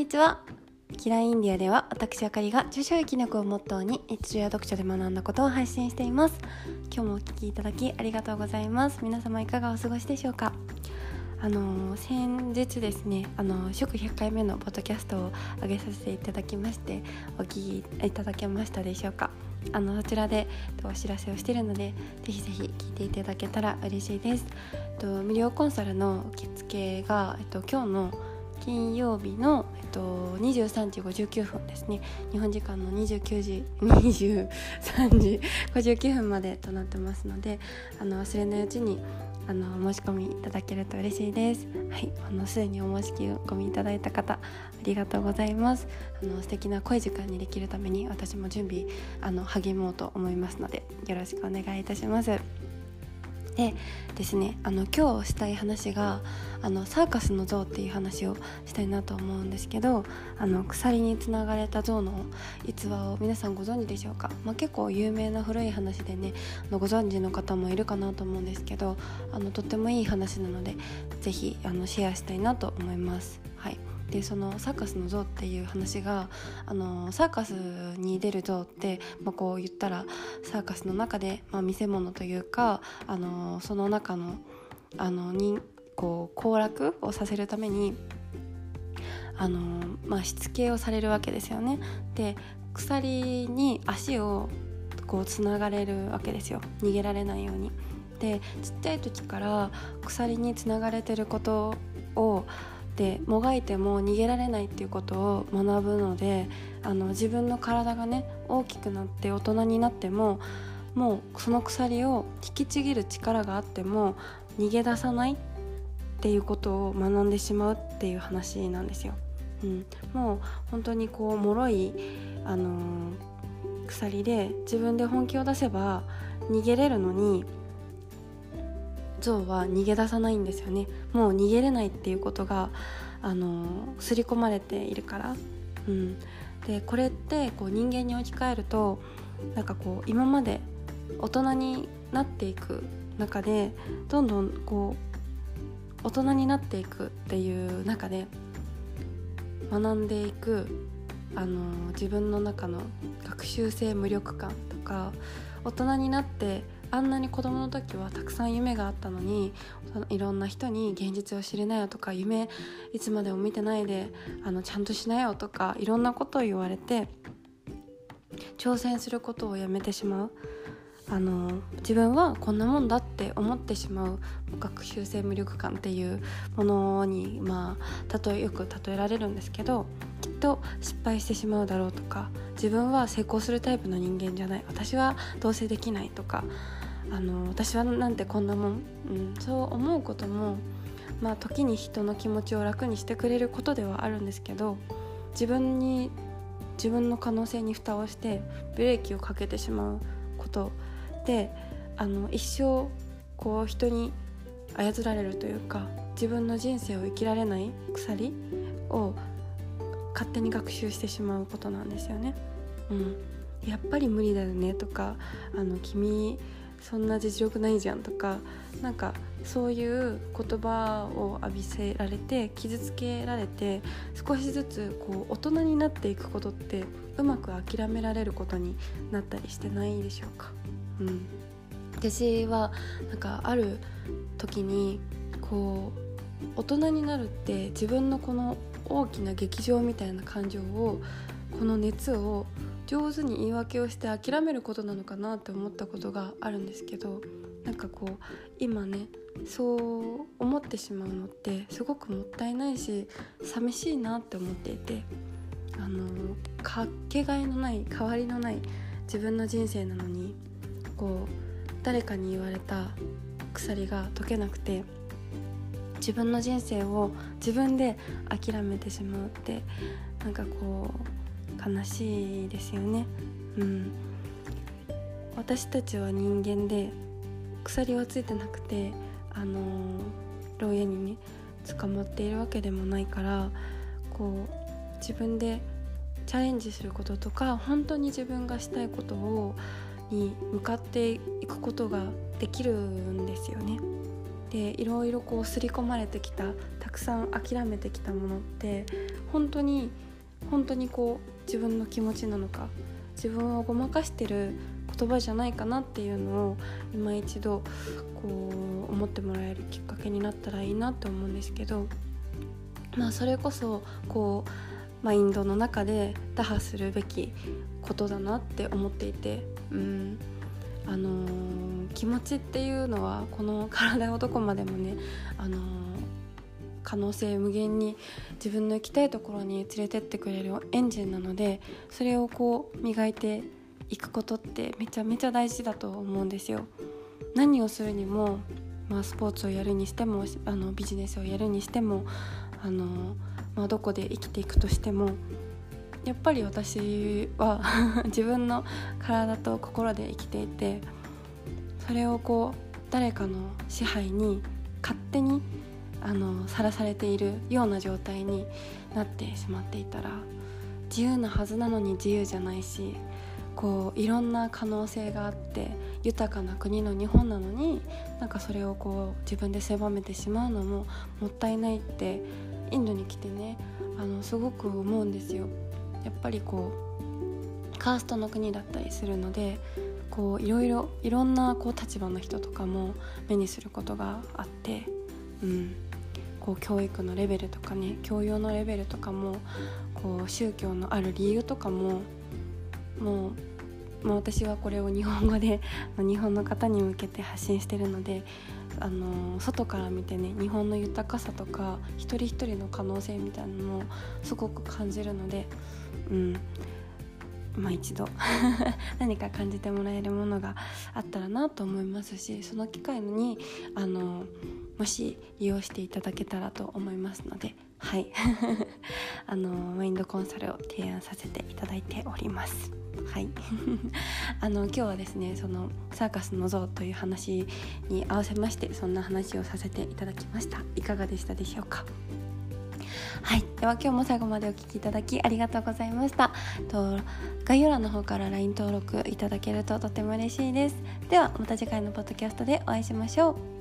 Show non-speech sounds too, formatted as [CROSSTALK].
にちは。キラインディアでは私あかりが著書やきなこをモットーに日常や読書で学んだことを配信しています。今日もお聞きいただきありがとうございます。皆様いかがお過ごしでしょうか？あの先日ですねあの祝100回目のポッドキャストを上げさせていただきましてお聞きいただけましたでしょうか？あのそちらでお知らせをしているのでぜひぜひ聞いていただけたら嬉しいです。と無料コンサルの受付が、えっと、今日の金曜日の、えっと、23時59分ですね。日本時間の29時23時59分までとなってますのであの忘れないうちにあの申し込みいただけると嬉しいです。はい。あのすでにお申し込みいただいた方ありがとうございます。あの素敵な濃い時間にできるために私も準備あの励もうと思いますのでよろしくお願いいたします。でですねあの今日したい話があのサーカスの像っていう話をしたいなと思うんですけどあの鎖につながれた像の逸話を皆さんご存知でしょうか、まあ、結構有名な古い話でねあのご存知の方もいるかなと思うんですけどあのとってもいい話なので是非シェアしたいなと思います。でそのサーカスの像っていう話があのサーカスに出る像って、まあ、こう言ったらサーカスの中で、まあ、見せ物というかあのその中のあのにこう行楽をさせるためにあの、まあ、しつけをされるわけですよね。で鎖に足をこうつながれるわけですよ逃げられないように。でちっちゃい時から鎖につながれてることをでもがいても逃げられないっていうことを学ぶのであの自分の体がね大きくなって大人になってももうその鎖を引きちぎる力があっても逃げ出さないっていうことを学んでしまうっていう話なんですよ。うん、もう本当にこう脆い、あのー、鎖で自分で本気を出せば逃げれるのに象は逃げ出さないんですよね。もう逃げれないっていうことがあの刷り込まれているから、うん、でこれってこう人間に置き換えるとなんかこう今まで大人になっていく中でどんどんこう大人になっていくっていう中で学んでいくあの自分の中の学習性無力感とか大人になってあんなに子供の時はたくさん夢があったのにいろんな人に現実を知りなよとか夢いつまでも見てないであのちゃんとしなよとかいろんなことを言われて挑戦することをやめてしまう。あの自分はこんなもんだって思ってしまう。学習性無力感っていうものにまあ例えよく例えられるんですけどと失敗してしまうだろうとか自分は成功するタイプの人間じゃない私はどうせできないとかあの私はなんてこんなもん、うん、そう思うこともまあ時に人の気持ちを楽にしてくれることではあるんですけど自分に自分の可能性に蓋をしてブレーキをかけてしまうことであの一生こう人に操られるというか自分の人生を生きられない鎖を勝手に学習してしまうことなんですよね。うん、やっぱり無理だよねとかあの君そんな実力ないじゃんとかなんかそういう言葉を浴びせられて傷つけられて少しずつこう大人になっていくことってうまく諦められることになったりしてないでしょうか。うん、私はなんかある時にこう大人になるって自分のこの大きな劇場みたいな感情をこの熱を上手に言い訳をして諦めることなのかなって思ったことがあるんですけどなんかこう今ねそう思ってしまうのってすごくもったいないし寂しいなって思っていてあのかけがえのない代わりのない自分の人生なのにこう誰かに言われた鎖が解けなくて自分の人生を自分で諦めてしまうってなんかこう悲しいですよねうん私たちは人間で鎖はついてなくてあの牢屋にね捕まっているわけでもないからこう自分でチャレンジすることとか本当に自分がしたいことをに向かっていくことができるんですよね。でいろいろこう刷り込まれてきたたくさん諦めてきたものって本当に本当にこう自分の気持ちなのか自分をごまかしてる言葉じゃないかなっていうのを今一度こう思ってもらえるきっかけになったらいいなと思うんですけどまあそれこそこうマインドの中で打破するべきことだなって思っていてうんあのー、気持ちっていうのはこの体をどこまでもね、あのー、可能性無限に自分の行きたいところに連れてってくれるエンジンなのでそれをこう磨いていくことってめちゃめちゃ大事だと思うんですよ。何をするにも、まあ、スポーツをやるにしてもあのビジネスをやるにしてもあの、まあ、どこで生きていくとしてもやっぱり私は [LAUGHS] 自分の体と心で生きていてそれをこう誰かの支配に勝手にさらされているような状態になってしまっていたら自由なはずなのに自由じゃないしこういろんな可能性があって豊かな国の日本なのになんかそれをこう自分で狭めてしまうのももったいないってインドに来てねあのすごく思うんですよ。やっぱりこうカーストの国だったりするのでこういろいろいろんなこう立場の人とかも目にすることがあって、うん、こう教育のレベルとかね教養のレベルとかもこう宗教のある理由とかももうまあ、私はこれを日本語で [LAUGHS] 日本の方に向けて発信してるのであの外から見てね日本の豊かさとか一人一人の可能性みたいなのもすごく感じるのでうん。まあ一度 [LAUGHS] 何か感じてもらえるものがあったらなと思いますしその機会にあのもし利用していただけたらと思いますのではい。[LAUGHS] あのマインドコンサルを提案させていただいております。はい。[LAUGHS] あの今日はですねそのサーカスの像という話に合わせましてそんな話をさせていただきました。いかがでしたでしょうか？はい。では今日も最後までお聴きいただきありがとうございました。と概要欄の方から LINE 登録いただけるととても嬉しいです。ではまた次回のポッドキャストでお会いしましょう。